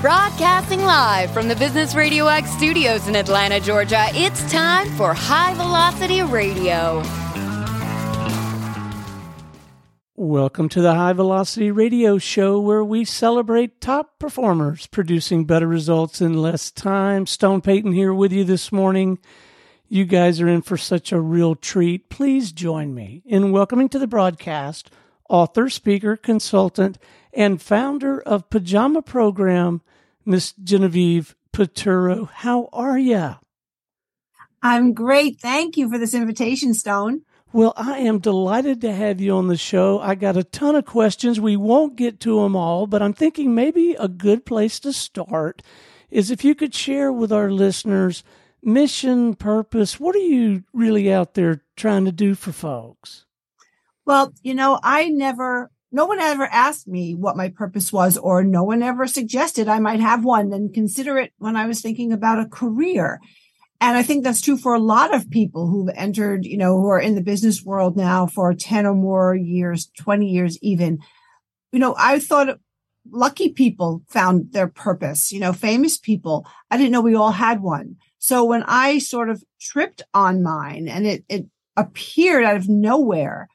Broadcasting live from the Business Radio X studios in Atlanta, Georgia, it's time for High Velocity Radio. Welcome to the High Velocity Radio Show, where we celebrate top performers producing better results in less time. Stone Payton here with you this morning. You guys are in for such a real treat. Please join me in welcoming to the broadcast author, speaker, consultant, and founder of Pajama Program, Miss Genevieve Piturro. How are you? I'm great. Thank you for this invitation, Stone. Well, I am delighted to have you on the show. I got a ton of questions. We won't get to them all, but I'm thinking maybe a good place to start is if you could share with our listeners mission, purpose. What are you really out there trying to do for folks? Well, you know, I never no one ever asked me what my purpose was, or no one ever suggested I might have one and consider it when I was thinking about a career. And I think that's true for a lot of people who've entered, you know, who are in the business world now for 10 or more years, 20 years even. You know, I thought lucky people found their purpose, you know, famous people. I didn't know we all had one. So when I sort of tripped on mine and it, it appeared out of nowhere,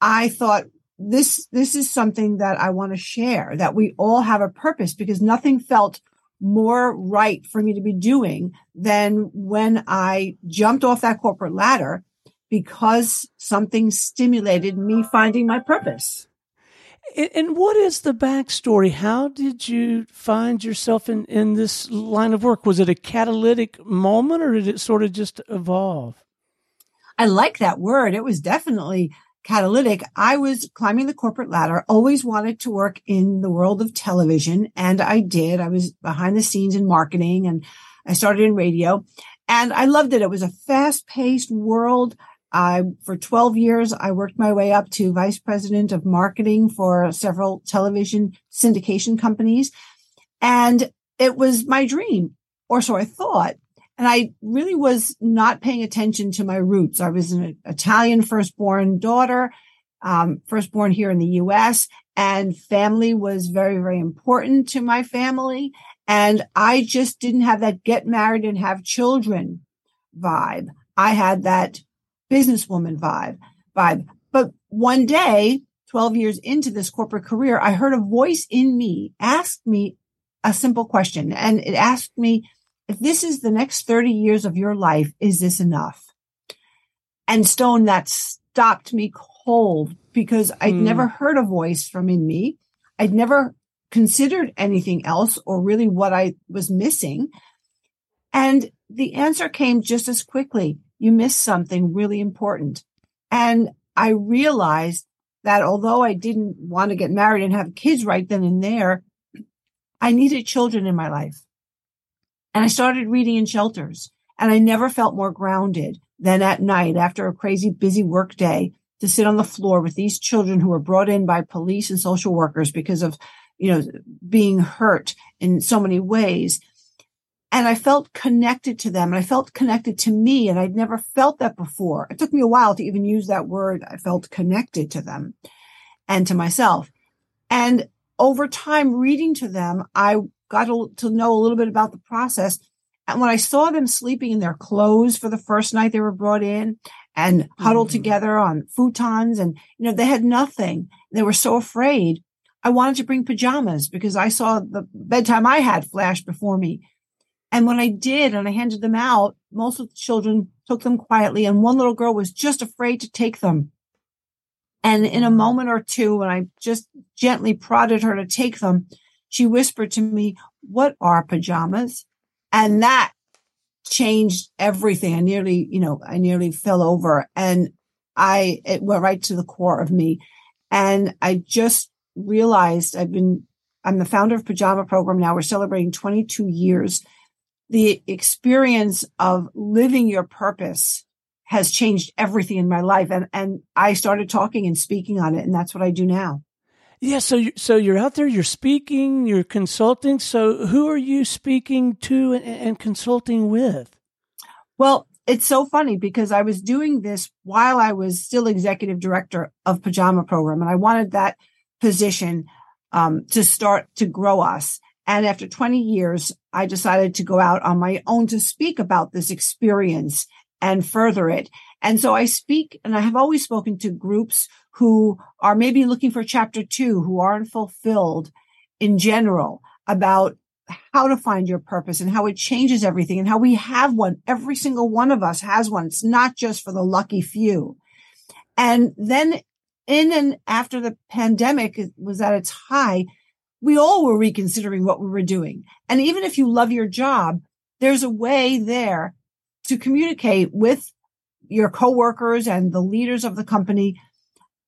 I thought, this this is something that I want to share that we all have a purpose because nothing felt more right for me to be doing than when I jumped off that corporate ladder because something stimulated me finding my purpose. And what is the backstory? How did you find yourself in, in this line of work? Was it a catalytic moment or did it sort of just evolve? I like that word. It was definitely catalytic, I was climbing the corporate ladder, always wanted to work in the world of television. And I did. I was behind the scenes in marketing and I started in radio and I loved it. It was a fast paced world. I, for 12 years, I worked my way up to vice president of marketing for several television syndication companies. And it was my dream, or so I thought. And I really was not paying attention to my roots. I was an Italian firstborn daughter, um, firstborn here in the US and family was very, very important to my family. And I just didn't have that get married and have children vibe. I had that businesswoman vibe, vibe. But one day, 12 years into this corporate career, I heard a voice in me ask me a simple question. And it asked me, if this is the next 30 years of your life, is this enough? And Stone, that stopped me cold because I'd mm. never heard a voice from in me. I'd never considered anything else or really what I was missing. And the answer came just as quickly. You missed something really important. And I realized that although I didn't want to get married and have kids right then and there, I needed children in my life. And I started reading in shelters and I never felt more grounded than at night after a crazy busy work day to sit on the floor with these children who were brought in by police and social workers because of, you know, being hurt in so many ways. And I felt connected to them and I felt connected to me. And I'd never felt that before. It took me a while to even use that word. I felt connected to them and to myself. And over time reading to them, I got to know a little bit about the process. And when I saw them sleeping in their clothes for the first night they were brought in and huddled mm-hmm. together on futons and, you know, they had nothing. They were so afraid. I wanted to bring pajamas because I saw the bedtime I had flash before me. And when I did and I handed them out, most of the children took them quietly and one little girl was just afraid to take them. And in a mm-hmm. moment or two, when I just gently prodded her to take them, she whispered to me, what are pajamas? And that changed everything. I nearly, you know, I nearly fell over and I, it went right to the core of me. And I just realized I've been, I'm the founder of Pajama Program now. We're celebrating 22 years. The experience of living your purpose has changed everything in my life. And, and I started talking and speaking on it. And that's what I do now. Yeah, so you, so you're out there, you're speaking, you're consulting. So who are you speaking to and, and consulting with? Well, it's so funny because I was doing this while I was still executive director of Pajama Program, and I wanted that position um, to start to grow us. And after 20 years, I decided to go out on my own to speak about this experience and further it. And so I speak and I have always spoken to groups who are maybe looking for chapter two, who aren't fulfilled in general about how to find your purpose and how it changes everything and how we have one. Every single one of us has one. It's not just for the lucky few. And then in and after the pandemic was at its high, we all were reconsidering what we were doing. And even if you love your job, there's a way there to communicate with your coworkers and the leaders of the company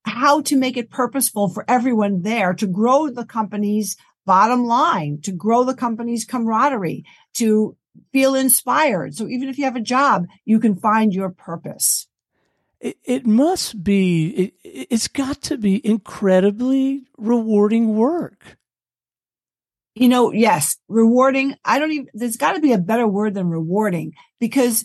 how to make it purposeful for everyone there to grow the company's bottom line, to grow the company's camaraderie, to feel inspired. So even if you have a job, you can find your purpose. It, it must be, it, it's got to be incredibly rewarding work you know, yes, rewarding. I don't even, there's got to be a better word than rewarding because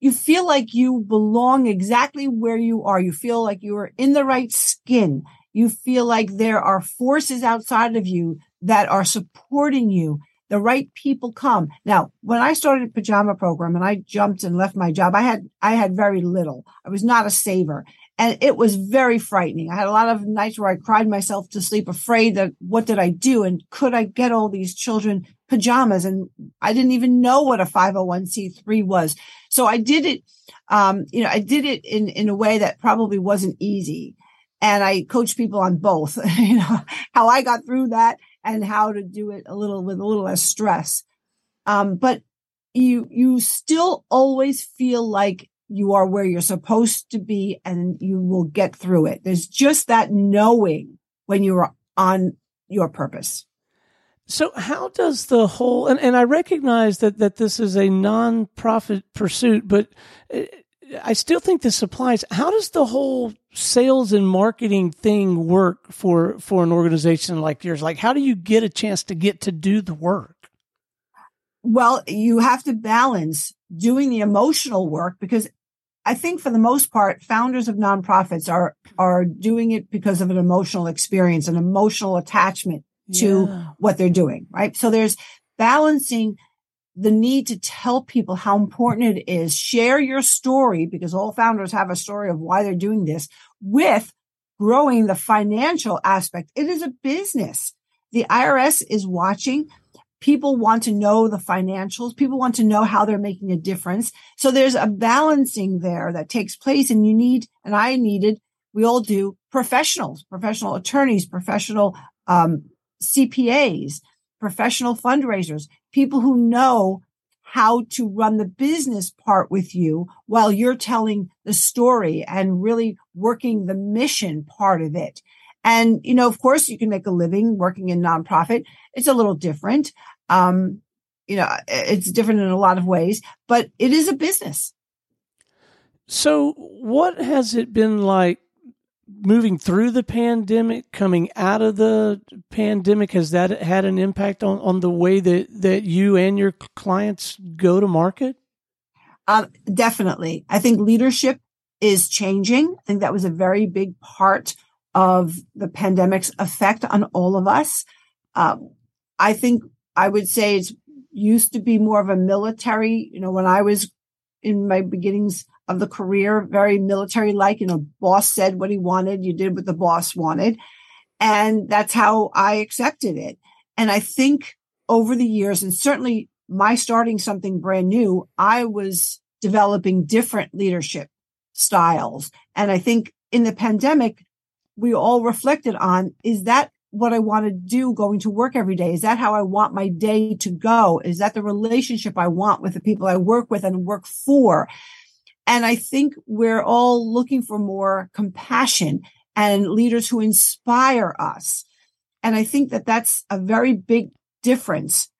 you feel like you belong exactly where you are. You feel like you are in the right skin. You feel like there are forces outside of you that are supporting you. The right people come. Now, when I started a pajama program and I jumped and left my job, I had, I had very little. I was not a saver. And it was very frightening. I had a lot of nights where I cried myself to sleep, afraid that what did I do? And could I get all these children pajamas? And I didn't even know what a 501c3 was. So I did it, um, you know, I did it in, in a way that probably wasn't easy. And I coach people on both, you know, how I got through that and how to do it a little with a little less stress. Um, but you, you still always feel like you are where you're supposed to be and you will get through it. There's just that knowing when you're on your purpose. So how does the whole and, and I recognize that that this is a nonprofit pursuit, but uh, I still think this applies. How does the whole sales and marketing thing work for for an organization like yours? Like how do you get a chance to get to do the work? Well, you have to balance doing the emotional work because I think for the most part, founders of nonprofits are, are doing it because of an emotional experience, an emotional attachment to yeah. what they're doing, right? So there's balancing the need to tell people how important it is, share your story because all founders have a story of why they're doing this with growing the financial aspect. It is a business. The IRS is watching people want to know the financials. People want to know how they're making a difference. So there's a balancing there that takes place and you need, and I needed, we all do professionals, professional attorneys, professional, um, CPAs, professional fundraisers, people who know how to run the business part with you while you're telling the story and really working the mission part of it. And, you know, of course, you can make a living working in nonprofit. It's a little different. Um, you know, it's different in a lot of ways, but it is a business. So, what has it been like moving through the pandemic, coming out of the pandemic? Has that had an impact on, on the way that, that you and your clients go to market? Um, definitely. I think leadership is changing. I think that was a very big part of the pandemic's effect on all of us. Um, I think I would say it's used to be more of a military, you know, when I was in my beginnings of the career, very military like, you know, boss said what he wanted, you did what the boss wanted. And that's how I accepted it. And I think over the years, and certainly my starting something brand new, I was developing different leadership styles. And I think in the pandemic, we all reflected on is that what I want to do going to work every day? Is that how I want my day to go? Is that the relationship I want with the people I work with and work for? And I think we're all looking for more compassion and leaders who inspire us. And I think that that's a very big difference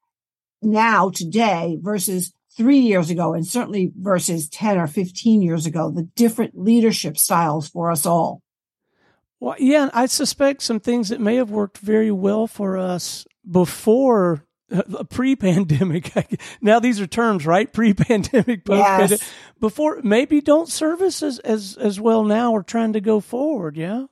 now today versus three years ago and certainly versus 10 or 15 years ago, the different leadership styles for us all. Well, yeah, I suspect some things that may have worked very well for us before uh, pre-pandemic. now these are terms, right? Pre-pandemic, post-pandemic. Yes. Before maybe don't service as, as as well now. We're trying to go forward. Yeah.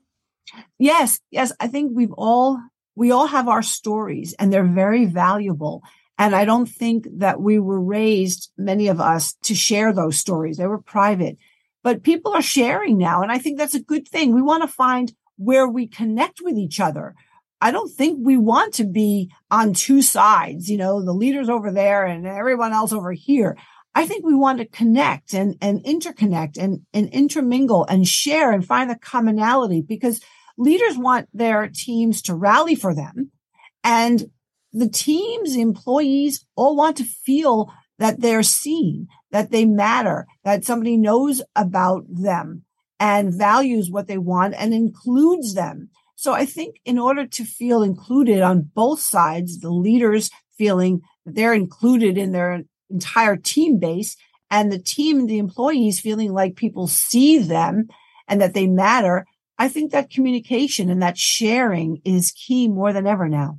Yes, yes. I think we've all we all have our stories and they're very valuable. And I don't think that we were raised, many of us, to share those stories. They were private, but people are sharing now. And I think that's a good thing. We want to find where we connect with each other. I don't think we want to be on two sides, you know, the leaders over there and everyone else over here. I think we want to connect and, and interconnect and, and intermingle and share and find the commonality because leaders want their teams to rally for them. And the teams, employees all want to feel that they're seen, that they matter, that somebody knows about them and values what they want and includes them. So I think in order to feel included on both sides, the leaders feeling that they're included in their entire team base and the team the employees feeling like people see them and that they matter. I think that communication and that sharing is key more than ever now.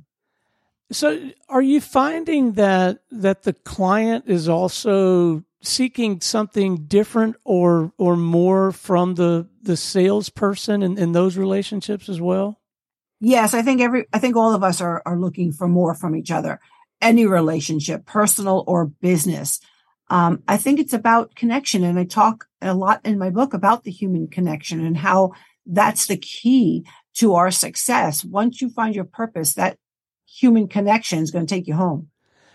So are you finding that that the client is also seeking something different or or more from the the salesperson in, in those relationships as well? Yes, I think every I think all of us are are looking for more from each other. Any relationship, personal or business. Um, I think it's about connection, and I talk a lot in my book about the human connection and how that's the key to our success. Once you find your purpose, that human connection is going to take you home.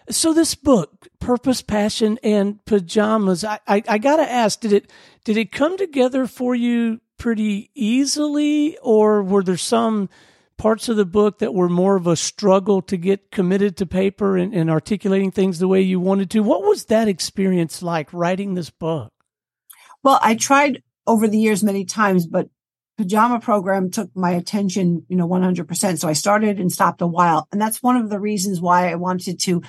So this book, Purpose, Passion, and Pajamas, I, I, I gotta ask, did it did it come together for you pretty easily, or were there some parts of the book that were more of a struggle to get committed to paper and, and articulating things the way you wanted to? What was that experience like writing this book? Well, I tried over the years many times, but pajama program took my attention, you know, 100%. So I started and stopped a while. And that's one of the reasons why I wanted to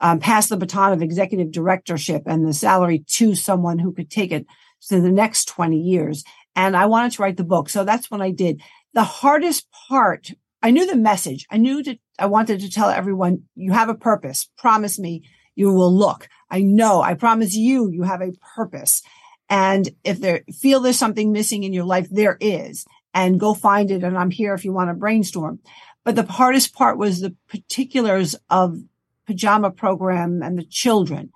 um, pass the baton of executive directorship and the salary to someone who could take it to the next 20 years. And I wanted to write the book. So that's what I did. The hardest part, I knew the message. I knew that I wanted to tell everyone, you have a purpose. Promise me you will look. I know. I promise you, you have a purpose. And if there feel there's something missing in your life, there is and go find it. And I'm here if you want to brainstorm. But the hardest part was the particulars of pajama program and the children.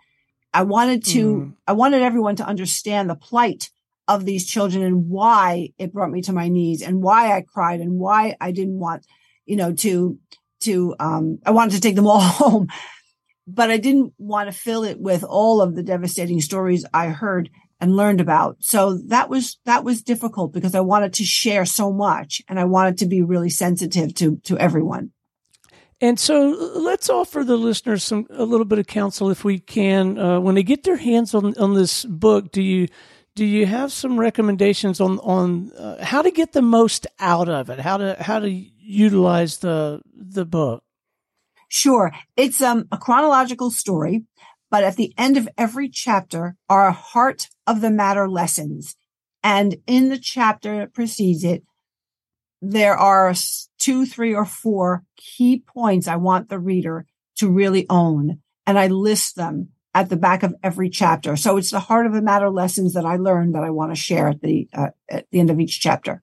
I wanted to, mm. I wanted everyone to understand the plight of these children and why it brought me to my knees and why I cried and why I didn't want, you know, to, to, um, I wanted to take them all home, but I didn't want to fill it with all of the devastating stories I heard and learned about. So that was, that was difficult because I wanted to share so much and I wanted to be really sensitive to, to everyone. And so let's offer the listeners some a little bit of counsel if we can. Uh, when they get their hands on, on this book, do you do you have some recommendations on on uh, how to get the most out of it? How to how to utilize the the book? Sure, it's um, a chronological story, but at the end of every chapter are heart of the matter lessons, and in the chapter that precedes it, there are two, three, or four key points I want the reader to really own. And I list them at the back of every chapter. So it's the heart of the matter lessons that I learned that I want to share at the, uh, at the end of each chapter.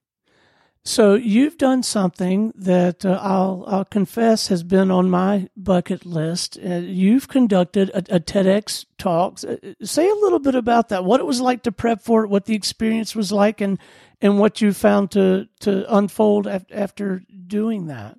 So you've done something that uh, I'll I'll confess has been on my bucket list. Uh, you've conducted a, a TEDx talk. Uh, say a little bit about that. What it was like to prep for it. What the experience was like, and and what you found to to unfold after doing that.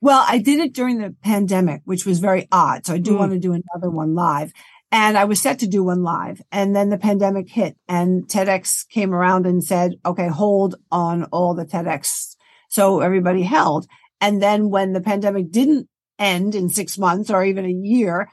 Well, I did it during the pandemic, which was very odd. So I do mm. want to do another one live. And I was set to do one live. And then the pandemic hit and TEDx came around and said, okay, hold on all the TEDx. So everybody held. And then when the pandemic didn't end in six months or even a year,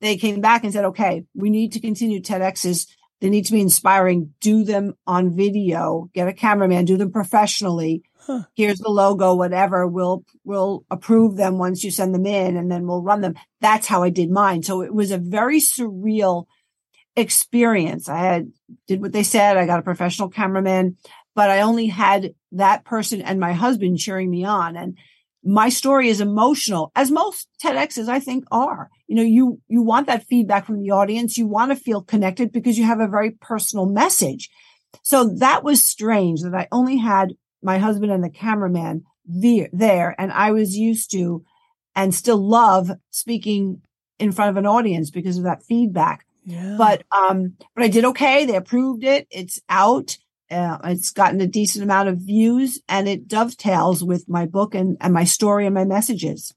they came back and said, okay, we need to continue TEDx's. They need to be inspiring. Do them on video, get a cameraman, do them professionally. Huh. Here's the logo, whatever. We'll, we'll approve them once you send them in and then we'll run them. That's how I did mine. So it was a very surreal experience. I had, did what they said. I got a professional cameraman, but I only had that person and my husband cheering me on. And my story is emotional as most TEDx's I think are. You know, you, you want that feedback from the audience. You want to feel connected because you have a very personal message. So that was strange that I only had my husband and the cameraman there. And I was used to and still love speaking in front of an audience because of that feedback. Yeah. But, um, but I did okay. They approved it. It's out. Uh, it's gotten a decent amount of views and it dovetails with my book and, and my story and my messages.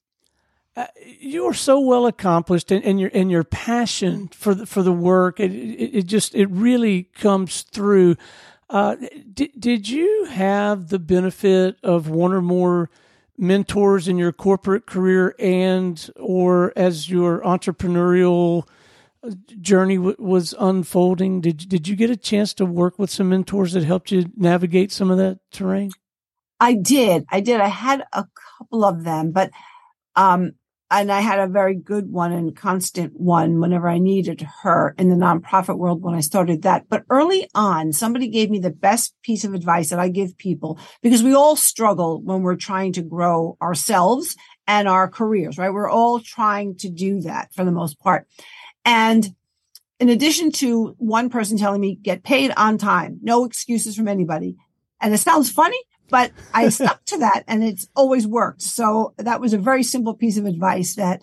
Uh, you are so well accomplished and, and your and your passion for the, for the work it, it, it just it really comes through uh, did, did you have the benefit of one or more mentors in your corporate career and or as your entrepreneurial uh, journey w- was unfolding did did you get a chance to work with some mentors that helped you navigate some of that terrain I did. I did. I had a couple of them, but um and I had a very good one and constant one whenever I needed her in the nonprofit world when I started that. But early on, somebody gave me the best piece of advice that I give people because we all struggle when we're trying to grow ourselves and our careers, right? We're all trying to do that for the most part. And in addition to one person telling me get paid on time, no excuses from anybody. And it sounds funny, but I stuck to that and it's always worked. So that was a very simple piece of advice that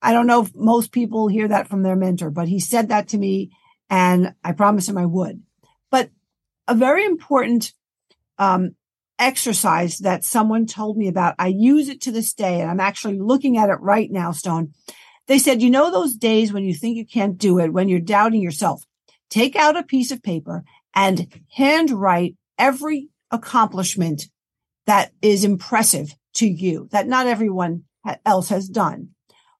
I don't know if most people hear that from their mentor, but he said that to me and I promised him I would. But a very important, um, exercise that someone told me about, I use it to this day and I'm actually looking at it right now, Stone. They said, you know, those days when you think you can't do it, when you're doubting yourself, take out a piece of paper and handwrite every accomplishment that is impressive to you that not everyone else has done.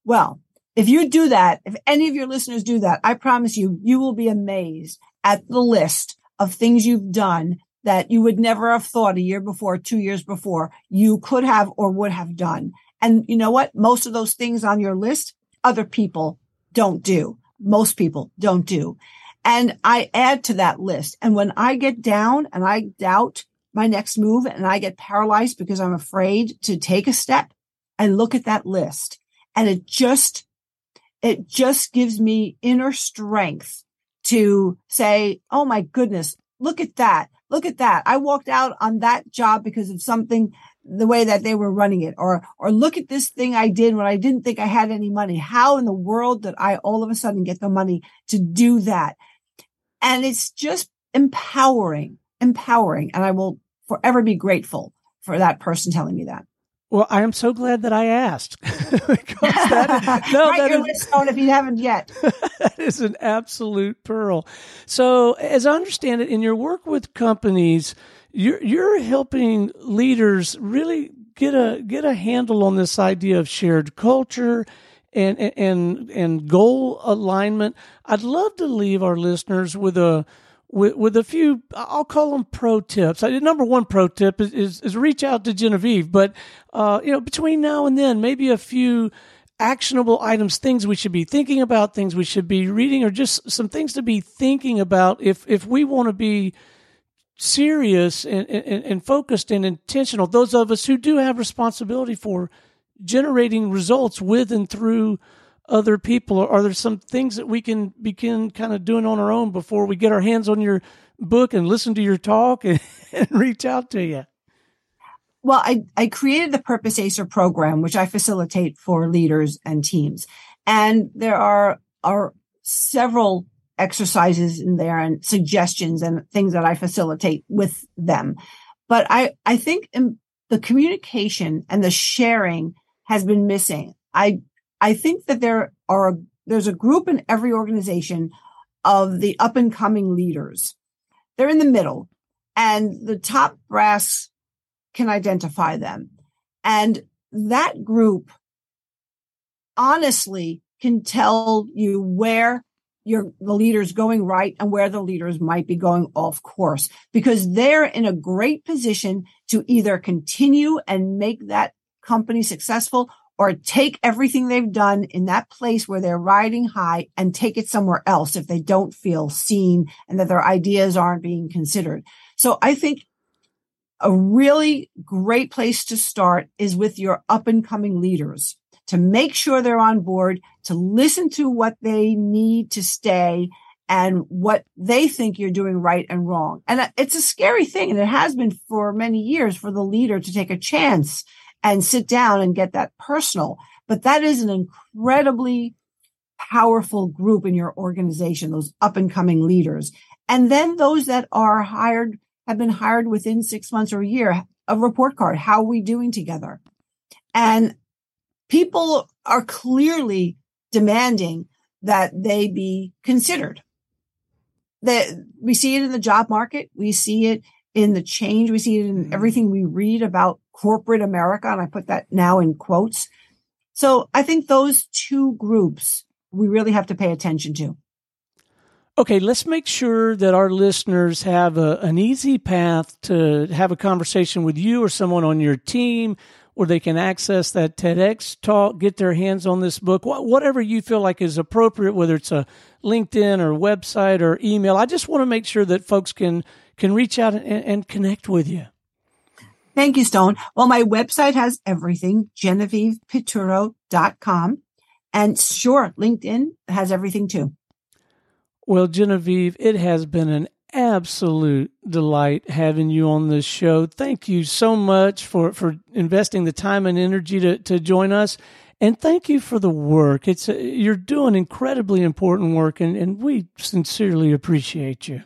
Well, if you do that, if any of your listeners do that, I promise you, you will be amazed at the list of things you've done that you would never have thought a year before, two years before you could have or would have done. And you know what? Most of those things on your list, other people don't do. Most people don't do. And I add to that list. And when I get down and I doubt my next move and I get paralyzed because I'm afraid to take a step, I look at that list and it just, it just gives me inner strength to say, Oh my goodness, look at that. Look at that. I walked out on that job because of something, the way that they were running it or, or look at this thing I did when I didn't think I had any money. How in the world did I all of a sudden get the money to do that? And it's just empowering empowering. And I will forever be grateful for that person telling me that. Well, I am so glad that I asked. that, no, Write that your is, list down if you haven't yet. that is an absolute pearl. So, as I understand it, in your work with companies, you're you're helping leaders really get a get a handle on this idea of shared culture and and and goal alignment. I'd love to leave our listeners with a with, with a few, I'll call them pro tips. I, number one pro tip is, is, is reach out to Genevieve, but, uh, you know, between now and then, maybe a few actionable items, things we should be thinking about, things we should be reading, or just some things to be thinking about if, if we want to be serious and, and, and focused and intentional. Those of us who do have responsibility for generating results with and through other people? Or are there some things that we can begin kind of doing on our own before we get our hands on your book and listen to your talk and, and reach out to you? Well, I, I created the Purpose Acer program, which I facilitate for leaders and teams. And there are, are several exercises in there and suggestions and things that I facilitate with them. But I, I think um, the communication and the sharing has been missing. I I think that there are, there's a group in every organization of the up and coming leaders. They're in the middle and the top brass can identify them. And that group honestly can tell you where your the leader's going right and where the leaders might be going off course because they're in a great position to either continue and make that company successful or take everything they've done in that place where they're riding high and take it somewhere else if they don't feel seen and that their ideas aren't being considered. So I think a really great place to start is with your up and coming leaders to make sure they're on board, to listen to what they need to stay and what they think you're doing right and wrong. And it's a scary thing. And it has been for many years for the leader to take a chance and sit down and get that personal. But that is an incredibly powerful group in your organization, those up and coming leaders. And then those that are hired have been hired within six months or a year, a report card. How are we doing together? And people are clearly demanding that they be considered. That we see it in the job market. We see it in the change. We see it in mm-hmm. everything we read about corporate America. And I put that now in quotes. So I think those two groups we really have to pay attention to. Okay, let's make sure that our listeners have a, an easy path to have a conversation with you or someone on your team or they can access that TEDx talk, get their hands on this book, whatever you feel like is appropriate, whether it's a LinkedIn or website or email. I just want to make sure that folks can can reach out and, and connect with you. Thank you, Stone. Well, my website has everything, GenevievePiturro.com. And sure, LinkedIn has everything too. Well, Genevieve, it has been an absolute delight having you on this show. Thank you so much for, for investing the time and energy to, to join us. And thank you for the work. It's a, you're doing incredibly important work, and, and we sincerely appreciate you.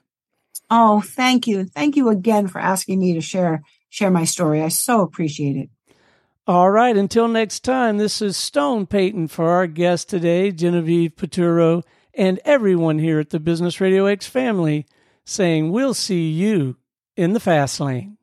Oh, thank you. Thank you again for asking me to share share my story. I so appreciate it. All right. Until next time, this is Stone Payton for our guest today, Genevieve Piturro, and everyone here at the Business Radio X family saying we'll see you in the fast lane.